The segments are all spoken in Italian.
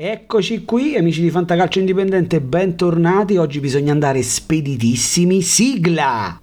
Eccoci qui, amici di Fantacalcio Indipendente, bentornati. Oggi bisogna andare speditissimi. Sigla!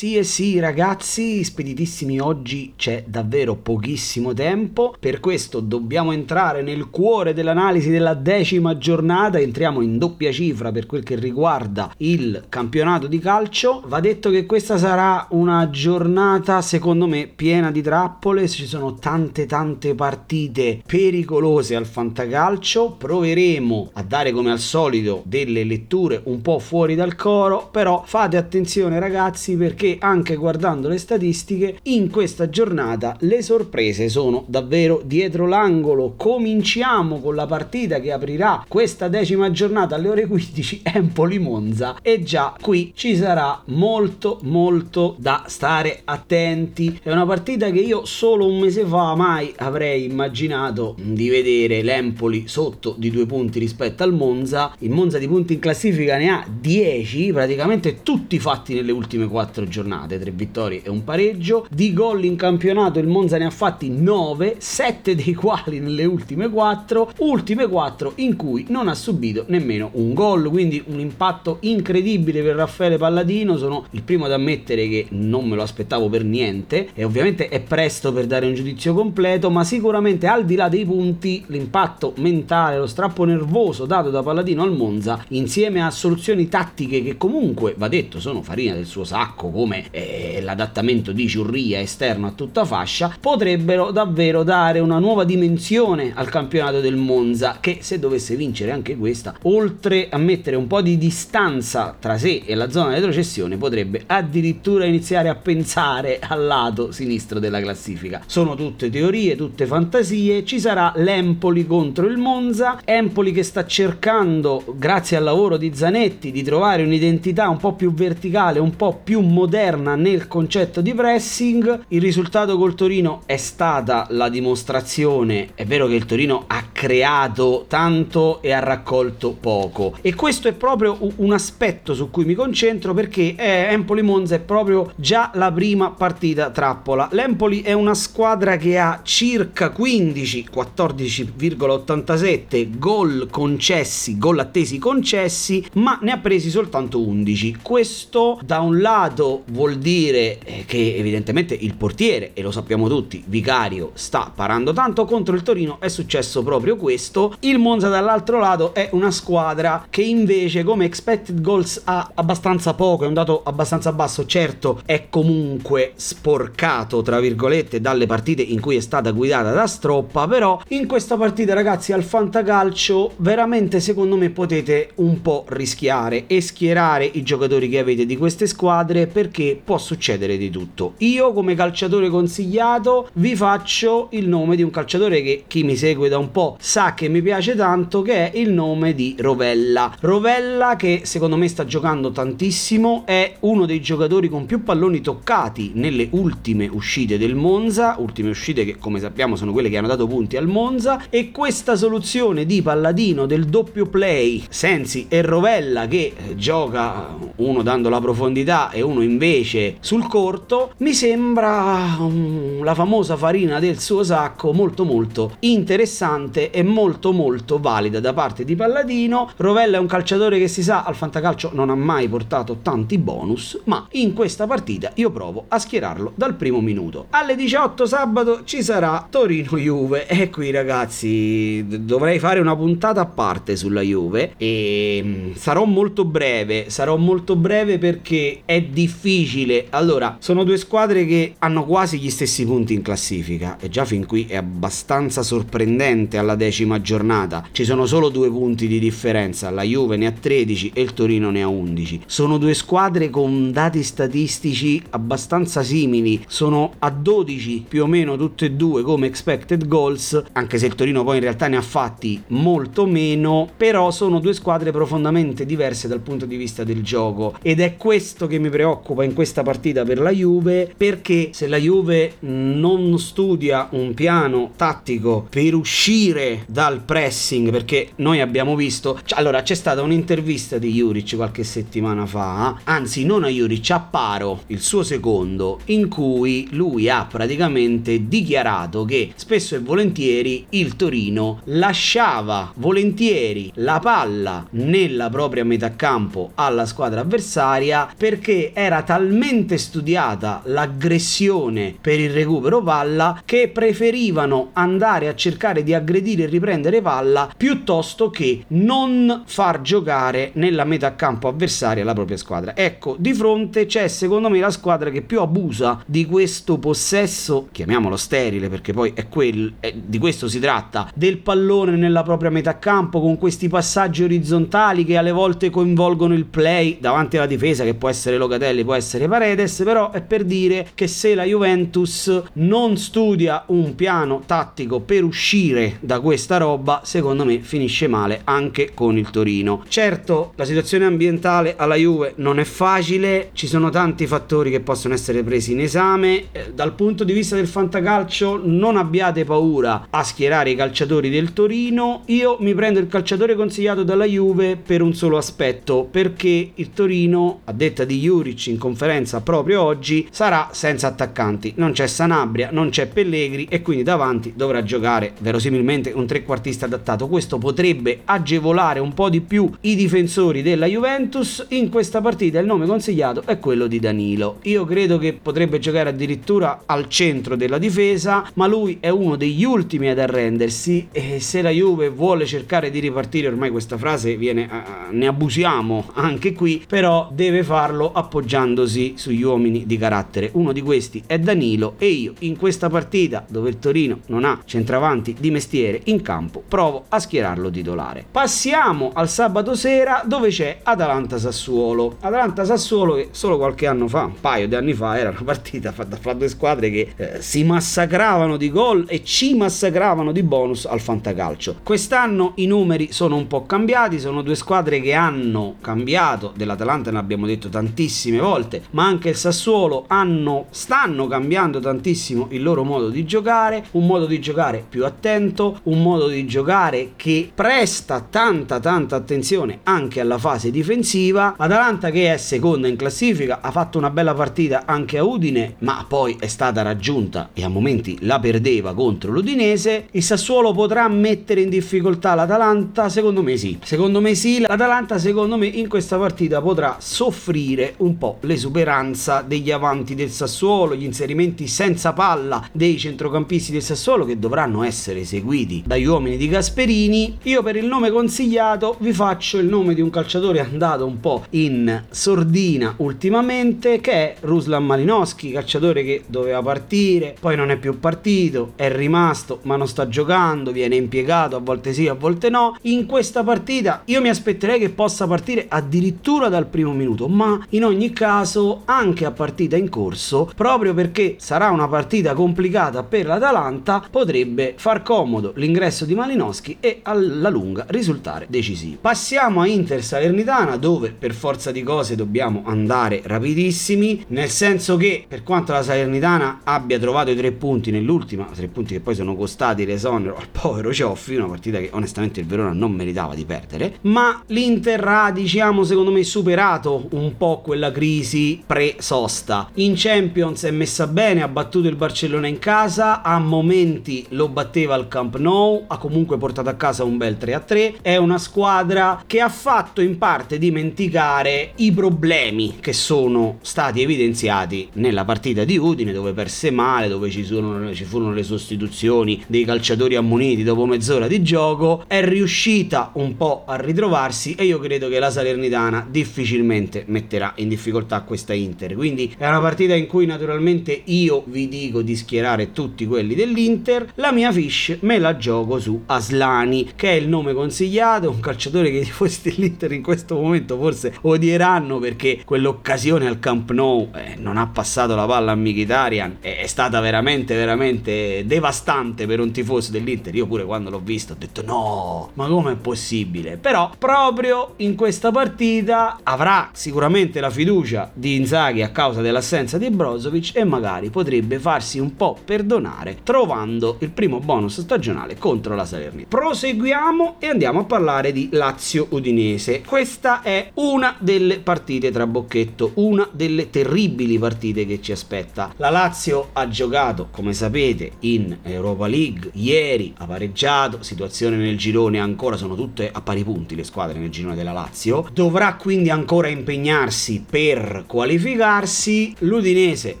Sì ragazzi, speditissimi oggi c'è davvero pochissimo tempo, per questo dobbiamo entrare nel cuore dell'analisi della decima giornata, entriamo in doppia cifra per quel che riguarda il campionato di calcio. Va detto che questa sarà una giornata secondo me piena di trappole, ci sono tante tante partite pericolose al fantacalcio, proveremo a dare come al solito delle letture un po' fuori dal coro, però fate attenzione ragazzi perché perché anche guardando le statistiche in questa giornata le sorprese sono davvero dietro l'angolo. Cominciamo con la partita che aprirà questa decima giornata alle ore 15 Empoli Monza e già qui ci sarà molto molto da stare attenti. È una partita che io solo un mese fa mai avrei immaginato di vedere l'Empoli sotto di due punti rispetto al Monza. Il Monza di punti in classifica ne ha 10, praticamente tutti fatti nelle ultime 4 giornate giornate, tre vittorie e un pareggio. Di gol in campionato il Monza ne ha fatti 9, 7 dei quali nelle ultime 4, ultime 4 in cui non ha subito nemmeno un gol, quindi un impatto incredibile per Raffaele Palladino, sono il primo ad ammettere che non me lo aspettavo per niente. E ovviamente è presto per dare un giudizio completo, ma sicuramente al di là dei punti l'impatto mentale, lo strappo nervoso dato da Palladino al Monza insieme a soluzioni tattiche che comunque va detto sono farina del suo sacco come eh, l'adattamento di Ciurria esterno a tutta fascia, potrebbero davvero dare una nuova dimensione al campionato del Monza che se dovesse vincere anche questa, oltre a mettere un po' di distanza tra sé e la zona di retrocessione, potrebbe addirittura iniziare a pensare al lato sinistro della classifica. Sono tutte teorie, tutte fantasie, ci sarà l'Empoli contro il Monza, Empoli che sta cercando, grazie al lavoro di Zanetti, di trovare un'identità un po' più verticale, un po' più moderna moderna nel concetto di pressing. Il risultato col Torino è stata la dimostrazione, è vero che il Torino ha creato tanto e ha raccolto poco e questo è proprio un aspetto su cui mi concentro perché eh, Empoli Monza è proprio già la prima partita trappola. L'Empoli è una squadra che ha circa 15, 14,87 gol concessi, gol attesi concessi, ma ne ha presi soltanto 11. Questo da un lato vuol dire eh, che evidentemente il portiere, e lo sappiamo tutti, Vicario sta parando tanto contro il Torino, è successo proprio questo. Il Monza dall'altro lato è una squadra che invece come expected goals ha abbastanza poco, è un dato abbastanza basso, certo è comunque sporcato tra virgolette dalle partite in cui è stata guidata da Stroppa, però in questa partita ragazzi al fantacalcio veramente secondo me potete un po' rischiare e schierare i giocatori che avete di queste squadre perché può succedere di tutto. Io come calciatore consigliato vi faccio il nome di un calciatore che chi mi segue da un po' sa che mi piace tanto che è il nome di Rovella. Rovella che secondo me sta giocando tantissimo, è uno dei giocatori con più palloni toccati nelle ultime uscite del Monza, ultime uscite che come sappiamo sono quelle che hanno dato punti al Monza e questa soluzione di Palladino del doppio play Sensi e Rovella che gioca uno dando la profondità e uno invece invece sul corto mi sembra um, la famosa farina del suo sacco molto molto interessante e molto molto valida da parte di Palladino. Rovella è un calciatore che si sa al fantacalcio non ha mai portato tanti bonus, ma in questa partita io provo a schierarlo dal primo minuto. Alle 18 sabato ci sarà Torino Juve e qui ragazzi dovrei fare una puntata a parte sulla Juve e mm, sarò molto breve, sarò molto breve perché è difficile difficile. Allora, sono due squadre che hanno quasi gli stessi punti in classifica e già fin qui è abbastanza sorprendente alla decima giornata. Ci sono solo due punti di differenza, la Juve ne ha 13 e il Torino ne ha 11. Sono due squadre con dati statistici abbastanza simili, sono a 12 più o meno tutte e due come expected goals, anche se il Torino poi in realtà ne ha fatti molto meno, però sono due squadre profondamente diverse dal punto di vista del gioco ed è questo che mi preoccupa in questa partita per la Juve perché se la Juve non studia un piano tattico per uscire dal pressing, perché noi abbiamo visto, cioè, allora c'è stata un'intervista di Juric qualche settimana fa, anzi non a Juric, a Paro, il suo secondo, in cui lui ha praticamente dichiarato che spesso e volentieri il Torino lasciava volentieri la palla nella propria metà campo alla squadra avversaria perché era talmente studiata l'aggressione per il recupero palla che preferivano andare a cercare di aggredire e riprendere palla piuttosto che non far giocare nella metà campo avversaria la propria squadra. Ecco, di fronte c'è secondo me la squadra che più abusa di questo possesso, chiamiamolo sterile perché poi è quel, è, di questo si tratta, del pallone nella propria metà campo con questi passaggi orizzontali che alle volte coinvolgono il play davanti alla difesa che può essere Locatelli, può essere Paredes, però è per dire che se la Juventus non studia un piano tattico per uscire da questa roba, secondo me finisce male anche con il Torino. Certo, la situazione ambientale alla Juve non è facile, ci sono tanti fattori che possono essere presi in esame. Eh, dal punto di vista del fantacalcio non abbiate paura a schierare i calciatori del Torino. Io mi prendo il calciatore consigliato dalla Juve per un solo aspetto, perché il Torino, a detta di Juric in conferenza proprio oggi, sarà senza attaccanti. Non c'è Sanabria, non c'è Pellegri e quindi davanti dovrà giocare verosimilmente un trequartista adattato. Questo potrebbe agevolare un po' di più i difensori della Juventus. In questa partita il nome consigliato è quello di Danilo. Io credo che potrebbe giocare addirittura al centro della difesa, ma lui è uno degli ultimi ad arrendersi e se la Juve vuole cercare di ripartire, ormai questa frase viene, uh, ne abusiamo anche qui, però deve farlo appoggiandosi sugli uomini di carattere. Uno di questi è Danilo e io in questa partita dove il Torino non ha centravanti di mestiere in campo provo a schierarlo titolare. Passiamo al sabato sera dove c'è Atalanta-Sassuolo. Atalanta-Sassuolo che solo qualche anno fa, un paio di anni fa, era una partita fatta fra due squadre che eh, si massacravano di gol e ci massacravano di bonus al fantacalcio. Quest'anno i numeri sono un po' cambiati, sono due squadre che hanno cambiato, dell'Atalanta ne abbiamo detto tantissime volte, ma anche il Sassuolo hanno, stanno cambiando tantissimo il loro modo di giocare, un modo di giocare più attento, un modo di giocare che presta tanta tanta attenzione anche alla fase difensiva. Atalanta che è seconda in classifica ha fatto una bella partita anche a Udine, ma poi è stata raggiunta e a momenti la perdeva contro l'Udinese. Il Sassuolo potrà mettere in difficoltà l'Atalanta? Secondo me sì. Secondo me sì, l'Atalanta secondo me in questa partita potrà soffrire un po' l'esuberanza degli avanti del Sassuolo, gli inserimenti senza palla dei centrocampisti del Sassuolo che dovranno essere eseguiti dagli uomini di Gasperini. Io per il nome consigliato vi faccio il nome di un calciatore andato un po' in sordina ultimamente che è Ruslan Malinowski, calciatore che doveva partire, poi non è più partito, è rimasto ma non sta giocando, viene impiegato a volte sì, a volte no. In questa partita io mi aspetterei che possa partire addirittura dal primo minuto, ma in ogni caso anche a partita in corso, proprio perché sarà una partita complicata per l'Atalanta, potrebbe far comodo l'ingresso di Malinowski e alla lunga risultare decisivo. Passiamo a Inter Salernitana dove per forza di cose dobbiamo andare rapidissimi, nel senso che per quanto la Salernitana abbia trovato i tre punti nell'ultima, tre punti che poi sono costati l'esonero al povero Cioffi, una partita che onestamente il Verona non meritava di perdere, ma l'Inter ha diciamo secondo me superato un po' quella crisi pre-sosta. In Champions è messa bene, ha battuto il Barcellona in casa, a momenti lo batteva al Camp Nou, ha comunque portato a casa un bel 3-3, è una squadra che ha fatto in parte dimenticare i problemi che sono stati evidenziati nella partita di Udine dove perse male, dove ci, sono, ci furono le sostituzioni dei calciatori ammoniti dopo mezz'ora di gioco, è riuscita un po' a ritrovarsi e io credo che la Salernitana difficilmente metterà in difficoltà questa Inter. Quindi è una partita in cui naturalmente io vi dico di schierare tutti quelli dell'Inter. La mia fish me la gioco su Aslani, che è il nome consigliato, un calciatore che i tifosi dell'Inter in questo momento forse odieranno perché quell'occasione al Camp Nou eh, non ha passato la palla a Mkhitaryan, è, stata veramente veramente devastante per un tifoso dell'Inter. Io pure quando l'ho visto ho detto no, ma come è possibile? Però proprio in questa partita avrà sicuramente la fiducia critica Inzaghi a causa dell'assenza di Brozovic e magari potrebbe farsi un po' perdonare trovando il primo bonus stagionale contro la Salernitana. Proseguiamo e andiamo a parlare di Lazio-Udinese. Questa è una delle partite tra bocchetto, una delle terribili partite che ci aspetta. La Lazio ha giocato, come sapete, in Europa League ieri, ha pareggiato, situazione nel girone ancora sono tutte a pari punti le squadre nel girone della Lazio. Dovrà quindi ancora impegnarsi per qualificarsi. L'Udinese,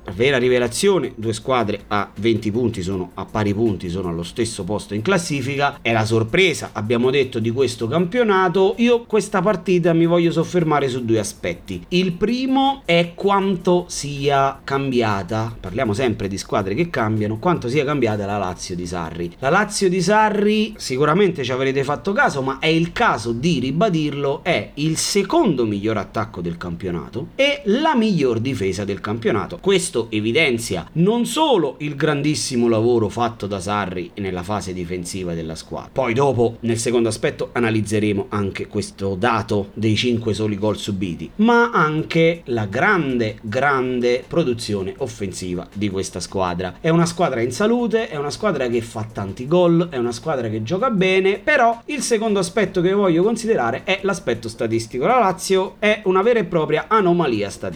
vera rivelazione, due squadre a 20 punti sono a pari punti, sono allo stesso posto in classifica. È la sorpresa, abbiamo detto, di questo campionato. Io questa partita mi voglio soffermare su due aspetti. Il primo è quanto sia cambiata, parliamo sempre di squadre che cambiano, quanto sia cambiata la Lazio di Sarri. La Lazio di Sarri, sicuramente ci avrete fatto caso, ma è il caso di ribadirlo, è il secondo miglior attacco del campionato e la miglior difesa del campionato. Questo evidenzia non solo il grandissimo lavoro fatto da Sarri nella fase difensiva della squadra, poi dopo nel secondo aspetto analizzeremo anche questo dato dei 5 soli gol subiti, ma anche la grande, grande produzione offensiva di questa squadra. È una squadra in salute, è una squadra che fa tanti gol, è una squadra che gioca bene, però il secondo aspetto che voglio considerare è l'aspetto statistico. La Lazio è una vera e propria anomalia statistica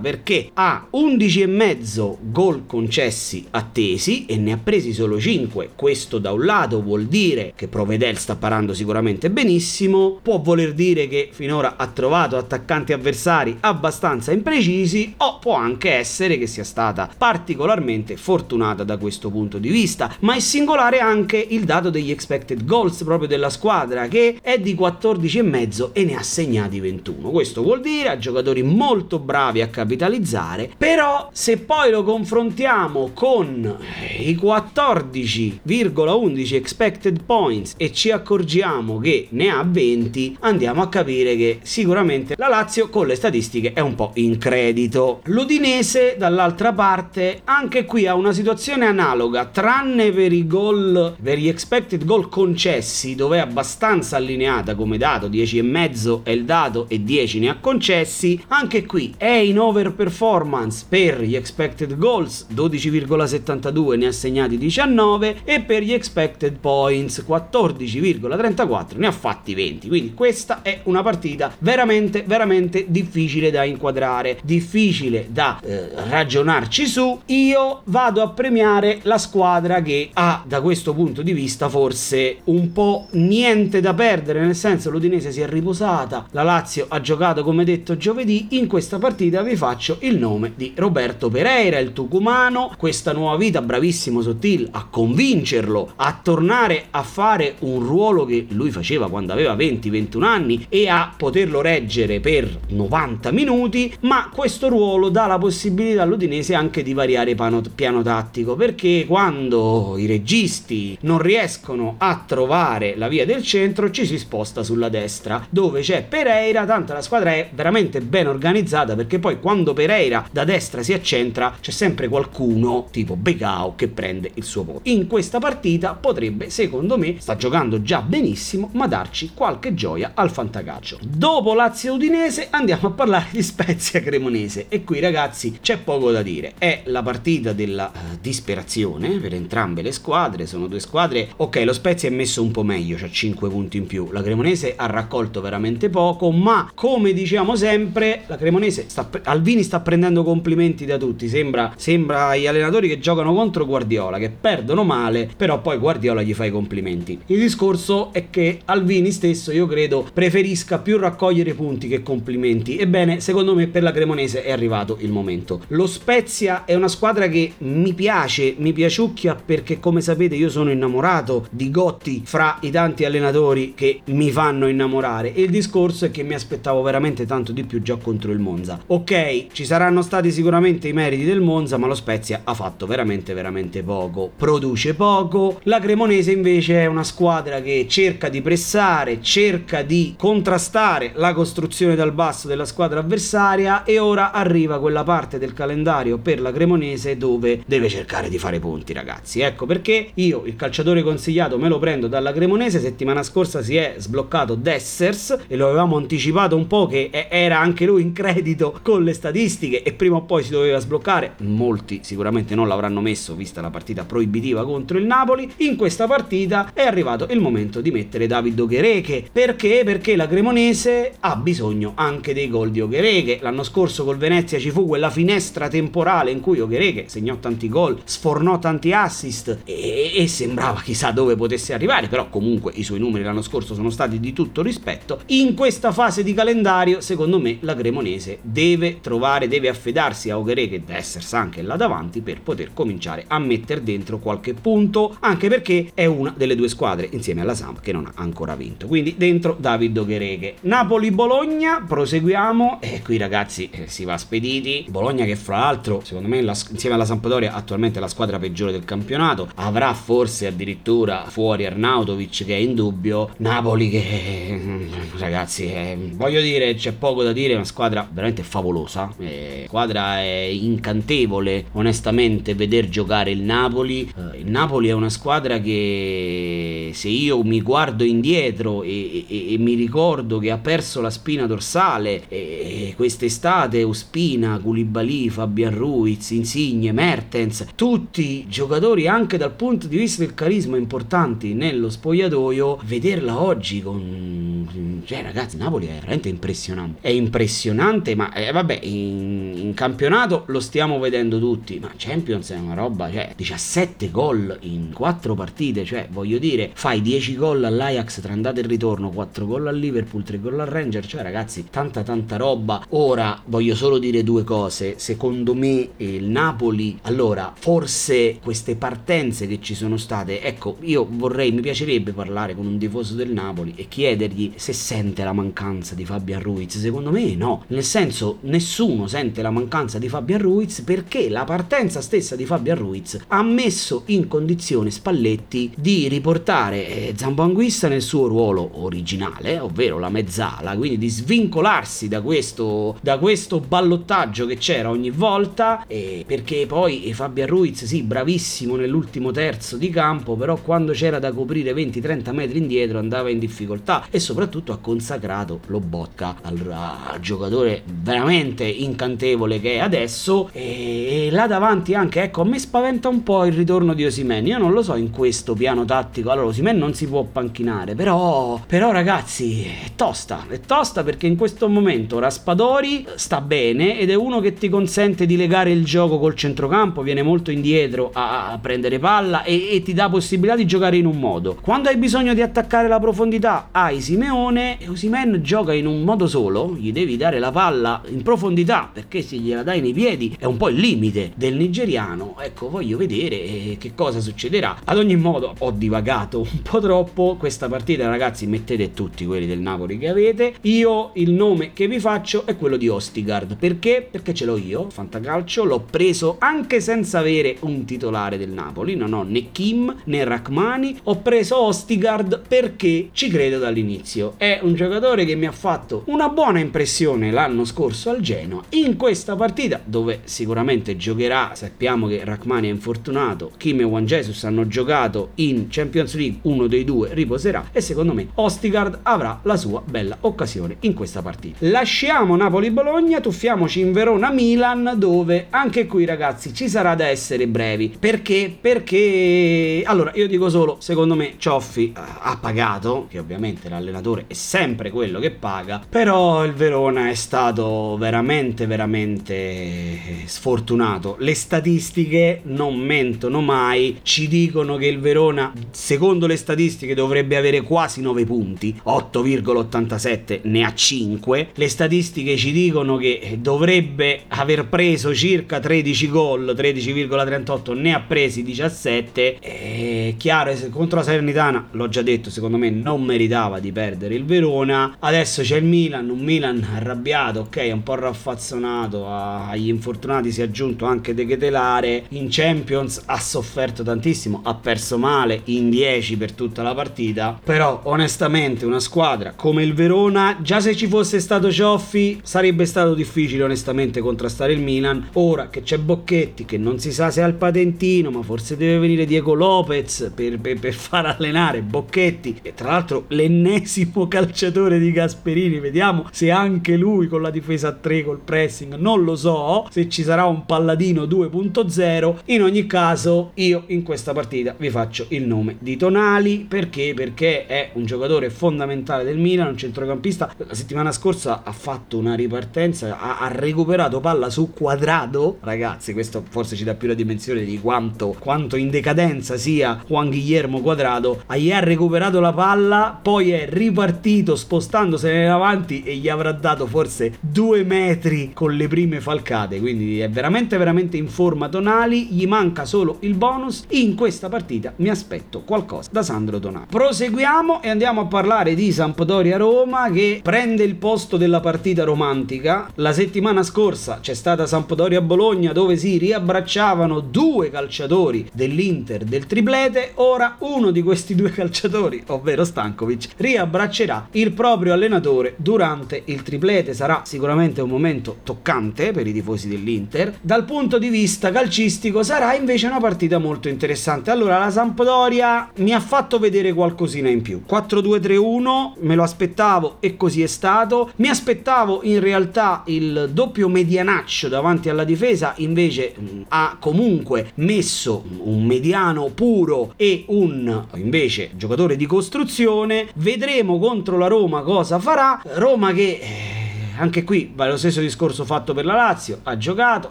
perché ha 11,5 gol concessi attesi e ne ha presi solo 5. Questo da un lato vuol dire che Provedel sta parando sicuramente benissimo, può voler dire che finora ha trovato attaccanti avversari abbastanza imprecisi o può anche essere che sia stata particolarmente fortunata da questo punto di vista, ma è singolare anche il dato degli expected goals proprio della squadra che è di 14,5 e ne ha segnati 21. Questo vuol dire a giocatori molto bravi a capitalizzare, però se poi lo confrontiamo con i 14,11 expected points e ci accorgiamo che ne ha 20, andiamo a capire che sicuramente la Lazio con le statistiche è un po' in credito. L'Udinese dall'altra parte anche qui ha una situazione analoga, tranne per i gol, per gli expected goal concessi dove è abbastanza allineata come dato, 10,5 è il dato e 10 ne ha concessi, anche qui è in overperformance per gli expected goals, 12,72 ne ha segnati 19 e per gli expected points 14,34 ne ha fatti 20. Quindi questa è una partita veramente veramente difficile da inquadrare, difficile da eh, ragionarci su. Io vado a premiare la squadra che ha da questo punto di vista forse un po' niente da perdere, nel senso l'Udinese si è riposata, la Lazio ha giocato come detto giovedì, in questa partita vi faccio il nome di Roberto Pereira, il tucumano, questa nuova vita, bravissimo Sottil a convincerlo a tornare a fare un ruolo che lui faceva quando aveva 20-21 anni e a poterlo reggere per 90 minuti, ma questo ruolo dà la possibilità all'Udinese anche di variare piano, piano tattico, perché quando i registi non riescono a trovare la via del centro ci si sposta sulla destra, dove c'è Pereira, tanto la squadra è veramente ben organizzata perché poi quando Pereira da destra si accentra c'è sempre qualcuno tipo Becao che prende il suo posto. In questa partita potrebbe, secondo me, sta giocando già benissimo, ma darci qualche gioia al fantacaccio. Dopo Lazio Udinese andiamo a parlare di Spezia Cremonese e qui ragazzi c'è poco da dire. È la partita della uh, disperazione per entrambe le squadre, sono due squadre. Ok, lo Spezia è messo un po' meglio, c'ha 5 punti in più. La Cremonese ha raccolto veramente poco, ma come diciamo sempre, la Cremonese sta Alvini sta prendendo complimenti da tutti. Sembra, sembra gli allenatori che giocano contro Guardiola, che perdono male, però poi Guardiola gli fa i complimenti. Il discorso è che Alvini stesso, io credo, preferisca più raccogliere punti che complimenti. Ebbene, secondo me per la Cremonese è arrivato il momento. Lo Spezia è una squadra che mi piace, mi piaciucchia perché come sapete io sono innamorato di Gotti fra i tanti allenatori che mi fanno innamorare e il discorso è che mi aspettavo veramente tanto di più già contro il Monza. Ok, ci saranno stati sicuramente i meriti del Monza, ma lo Spezia ha fatto veramente veramente poco. Produce poco. La Cremonese invece è una squadra che cerca di pressare, cerca di contrastare la costruzione dal basso della squadra avversaria e ora arriva quella parte del calendario per la Cremonese dove deve cercare di fare punti, ragazzi. Ecco perché io il calciatore consigliato me lo prendo dalla Cremonese, settimana scorsa si è sbloccato Dessers e lo avevamo anticipato un po' che era anche lui in credito con le statistiche e prima o poi si doveva sbloccare. Molti sicuramente non l'avranno messo vista la partita proibitiva contro il Napoli. In questa partita è arrivato il momento di mettere David Oghereche. Perché? Perché la Cremonese ha bisogno anche dei gol di Oghereche. L'anno scorso col Venezia ci fu quella finestra temporale in cui Oghereche segnò tanti gol, sfornò tanti assist e, e sembrava chissà dove potesse arrivare, però comunque i suoi numeri l'anno scorso sono stati di tutto rispetto. In questa fase di calendario, secondo me, la Cremonese deve trovare, deve affidarsi a Oghereche, Dessers anche là davanti, per poter cominciare a mettere dentro qualche punto, anche perché è una delle due squadre insieme alla Samp che non ha ancora vinto. Quindi dentro David Oghereche. Napoli-Bologna, proseguiamo e qui ragazzi eh, si va spediti. Bologna che fra l'altro, secondo me, la, insieme alla Sampdoria attualmente è la squadra peggiore del campionato, avrà forse addirittura fuori Arnautovic che è in dubbio, Napoli che ragazzi, eh, voglio dire, c'è poco da dire, è una squadra veramente favolosa, eh, squadra è incantevole, onestamente, veder giocare il Napoli. Eh, il Napoli è una squadra che se io mi guardo indietro e, e, e mi ricordo che ha perso la spina dorsale e, quest'estate Ospina, Koulibaly, Fabian Ruiz, Insigne, Mertens, tutti giocatori anche dal punto di vista del carisma importanti nello spogliatoio, vederla oggi con cioè ragazzi Napoli è veramente impressionante è impressionante ma eh, vabbè in, in, campionato lo stiamo vedendo tutti ma Champions è una roba cioè 17 gol in 4 partite cioè voglio dire fai 10 gol all'Ajax tra andata e ritorno 4 gol al Liverpool 3 gol al Ranger cioè ragazzi tanta tanta roba. Ora voglio solo dire due cose. Secondo me il Napoli allora forse queste partenze che ci sono state ecco io vorrei mi piacerebbe parlare con un tifoso del Napoli e chiedergli se sente la mancanza di Fabian Ruiz? Secondo me no, nel senso nessuno sente la mancanza di Fabian Ruiz perché la partenza stessa di Fabian Ruiz ha messo in condizione Spalletti di riportare eh, Zambanguista nel suo ruolo originale, ovvero la mezzala, quindi di svincolarsi da questo, da questo ballottaggio che c'era ogni volta, perché poi Fabian Ruiz, sì, bravissimo nell'ultimo terzo di campo, però quando c'era da coprire 20-30 metri indietro andava in difficoltà e soprattutto ha consacrato lo Bocca al, al giocatore veramente incantevole che è adesso e, e, là davanti anche ecco a me spaventa un po' il ritorno di Osimen. Io non lo so in questo piano tattico. Allora Osimen non si può panchinare però però ragazzi è tosta. È tosta perché in questo momento Raspadori sta bene ed è uno che ti consente di legare il gioco col centrocampo viene molto indietro a, a prendere palla e, e ti dà possibilità di giocare in un modo. Quando hai bisogno di attaccare la profondità hai Simeone e Osimen gioca in un modo solo, gli devi dare la palla in profondità perché se gliela dai nei piedi è un po' il limite del nigeriano. Ecco, voglio vedere eh, che cosa succederà. Ad ogni modo, ho divagato un po' troppo. Questa partita, ragazzi, mettete tutti quelli del Napoli che avete. Io il nome che vi faccio è quello di Ostigard. Perché? Perché ce l'ho io, Fantacalcio, l'ho preso anche senza avere un titolare del Napoli. Non ho né Kim né Rachmani. Ho preso Ostigard perché ci credo dall'inizio. È un giocatore che mi ha fatto una buona impressione l'anno scorso al Genoa. In questa partita, dove sicuramente giocherà, sappiamo che Rachmani è infortunato, Kim e Juan Jesus hanno giocato in Champions League, uno dei due riposerà e secondo me Ostigard avrà la sua bella occasione in questa partita. Lasciamo Napoli-Bologna, tuffiamoci in Verona-Milan dove anche qui ragazzi ci sarà da essere brevi. Perché? Perché allora io dico solo, secondo me Cioffi ha pagato, che ovviamente l'allenatore è sempre quello che paga, però il Verona è stato veramente veramente sfortunato. Le statistiche non mentono mai, ci dicono che il Verona secondo le statistiche dovrebbe avere quasi 9 punti, 8,87 ne ha 5. Le statistiche ci dicono che dovrebbe aver preso circa 13 gol, 13,38 ne ha presi 17. È chiaro, contro la Salernitana, l'ho già detto, secondo me non meritava di perdere il Verona. Adesso c'è il Milan, un Milan arrabbiato, ok, un po' raffazzonato, agli infortunati si è aggiunto anche De Ketelare, in Champions ha sofferto tantissimo, ha perso male in 10 per tutta la partita, però onestamente una squadra come il Verona, già se ci fosse stato Cioffi sarebbe stato difficile onestamente contrastare il Milan, ora che c'è Bocchetti che non si sa se ha il patentino, ma forse deve venire Diego Lopez per, per, per far allenare Bocchetti, e tra l'altro l'ennesimo calciatore di Gasperini, vediamo se anche lui con la difesa a 3 col pressing, non lo so, se ci sarà un palladino 2.0, in ogni caso io in questa partita vi faccio il nome di Tonali, perché? Perché è un giocatore fondamentale del Milan, un centrocampista, la settimana scorsa ha fatto una ripartenza, ha, ha recuperato palla su quadrato, ragazzi questo forse ci dà più la dimensione di quanto, quanto in decadenza sia Juan Guillermo Quadrado, gli ha recuperato la palla, poi è ripartito spostandosene in avanti e gli avrà dato forse due metri con le prime falcate, quindi è veramente veramente in forma Tonali, gli manca solo il bonus, in questa partita mi aspetto qualcosa da Sandro Tonali. Proseguiamo e andiamo a parlare di Sampdoria Roma che prende il posto della partita romantica. La settimana scorsa c'è stata Sampdoria Bologna dove si riabbracciavano due calciatori dell'Inter del triplete, ora uno di questi due calciatori, ovvero Stankovic, riabbraccerà il proprio allenatore durante il triplete. Sarà sicuramente un momento toccante per i tifosi dell'Inter. Dal punto di vista calcistico sarà invece una partita molto interessante. Allora la Sampdoria mi ha fatto vedere qualcosina in più. 4-2-3-1 me lo aspettavo e così è stato. Mi aspettavo in realtà il doppio medianaccio davanti alla difesa, invece ha comunque messo un mediano puro e un invece giocatore di costruzione. Vedremo contro la Roma cosa farà. Roma che eh, anche qui va lo stesso discorso fatto per la Lazio, ha giocato,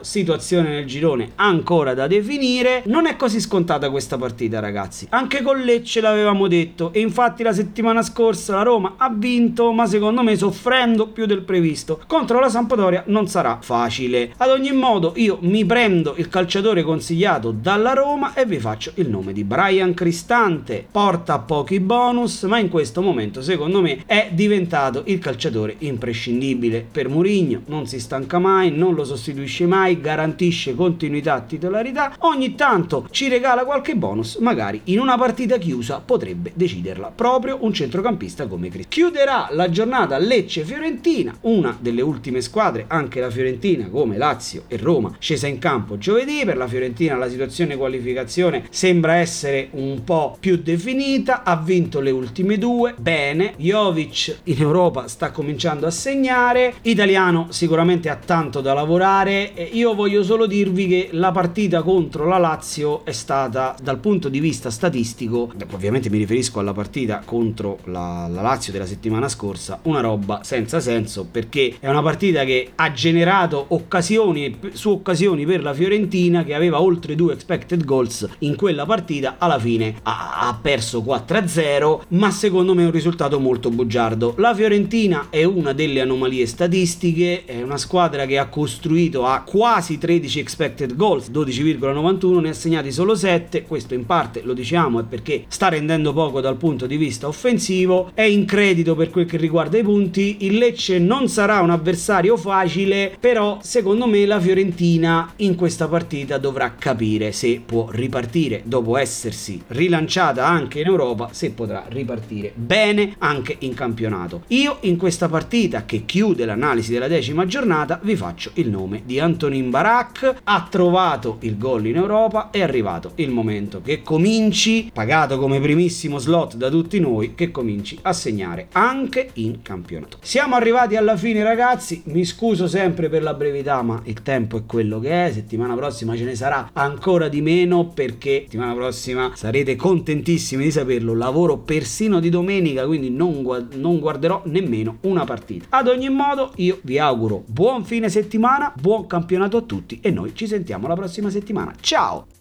situazione nel girone ancora da definire, non è così scontata questa partita ragazzi, anche con Lecce l'avevamo detto e infatti la settimana scorsa la Roma ha vinto ma secondo me soffrendo più del previsto, contro la Sampdoria non sarà facile, ad ogni modo io mi prendo il calciatore consigliato dalla Roma e vi faccio il nome di Brian Cristante, porta pochi bonus ma in questo momento secondo me è diventato il calciatore imprescindibile stabile per Mourinho, non si stanca mai, non lo sostituisce mai, garantisce continuità, titolarità, ogni tanto ci regala qualche bonus, magari in una partita chiusa potrebbe deciderla proprio un centrocampista come Chris. Chiuderà la giornata Lecce-Fiorentina, una delle ultime squadre, anche la Fiorentina come Lazio e Roma, scesa in campo giovedì, per la Fiorentina la situazione qualificazione sembra essere un po' più definita, ha vinto le ultime due, bene, Jovic in Europa sta cominciando a segnare, fare. Italiano sicuramente ha tanto da lavorare. Io voglio solo dirvi che la partita contro la Lazio è stata, dal punto di vista statistico, ovviamente mi riferisco alla partita contro la, la Lazio della settimana scorsa, una roba senza senso perché è una partita che ha generato occasioni su occasioni per la Fiorentina che aveva oltre due expected goals in quella partita. Alla fine ha, ha perso 4-0, ma secondo me è un risultato molto bugiardo. La Fiorentina è una delle anomalie statistiche, è una squadra che ha costruito a quasi 13 expected goals, 12,91, ne ha segnati solo 7, questo in parte lo diciamo è perché sta rendendo poco dal punto di vista offensivo, è in credito per quel che riguarda i punti, il Lecce non sarà un avversario facile, però secondo me la Fiorentina in questa partita dovrà capire se può ripartire dopo essersi rilanciata anche in Europa, se potrà ripartire bene anche in campionato. Io in questa partita che chiude dell'analisi della decima giornata vi faccio il nome di Antonin Barak. Ha trovato il gol in Europa, è arrivato il momento che cominci, pagato come primissimo slot da tutti noi, che cominci a segnare anche in campionato. Siamo arrivati alla fine ragazzi, mi scuso sempre per la brevità ma il tempo è quello che è, settimana prossima ce ne sarà ancora di meno perché settimana prossima sarete contentissimi di saperlo, lavoro persino di domenica quindi non, gu- non guarderò nemmeno una partita. Ad ogni modo modo io vi auguro buon fine settimana, buon campionato a tutti e noi ci sentiamo la prossima settimana. Ciao!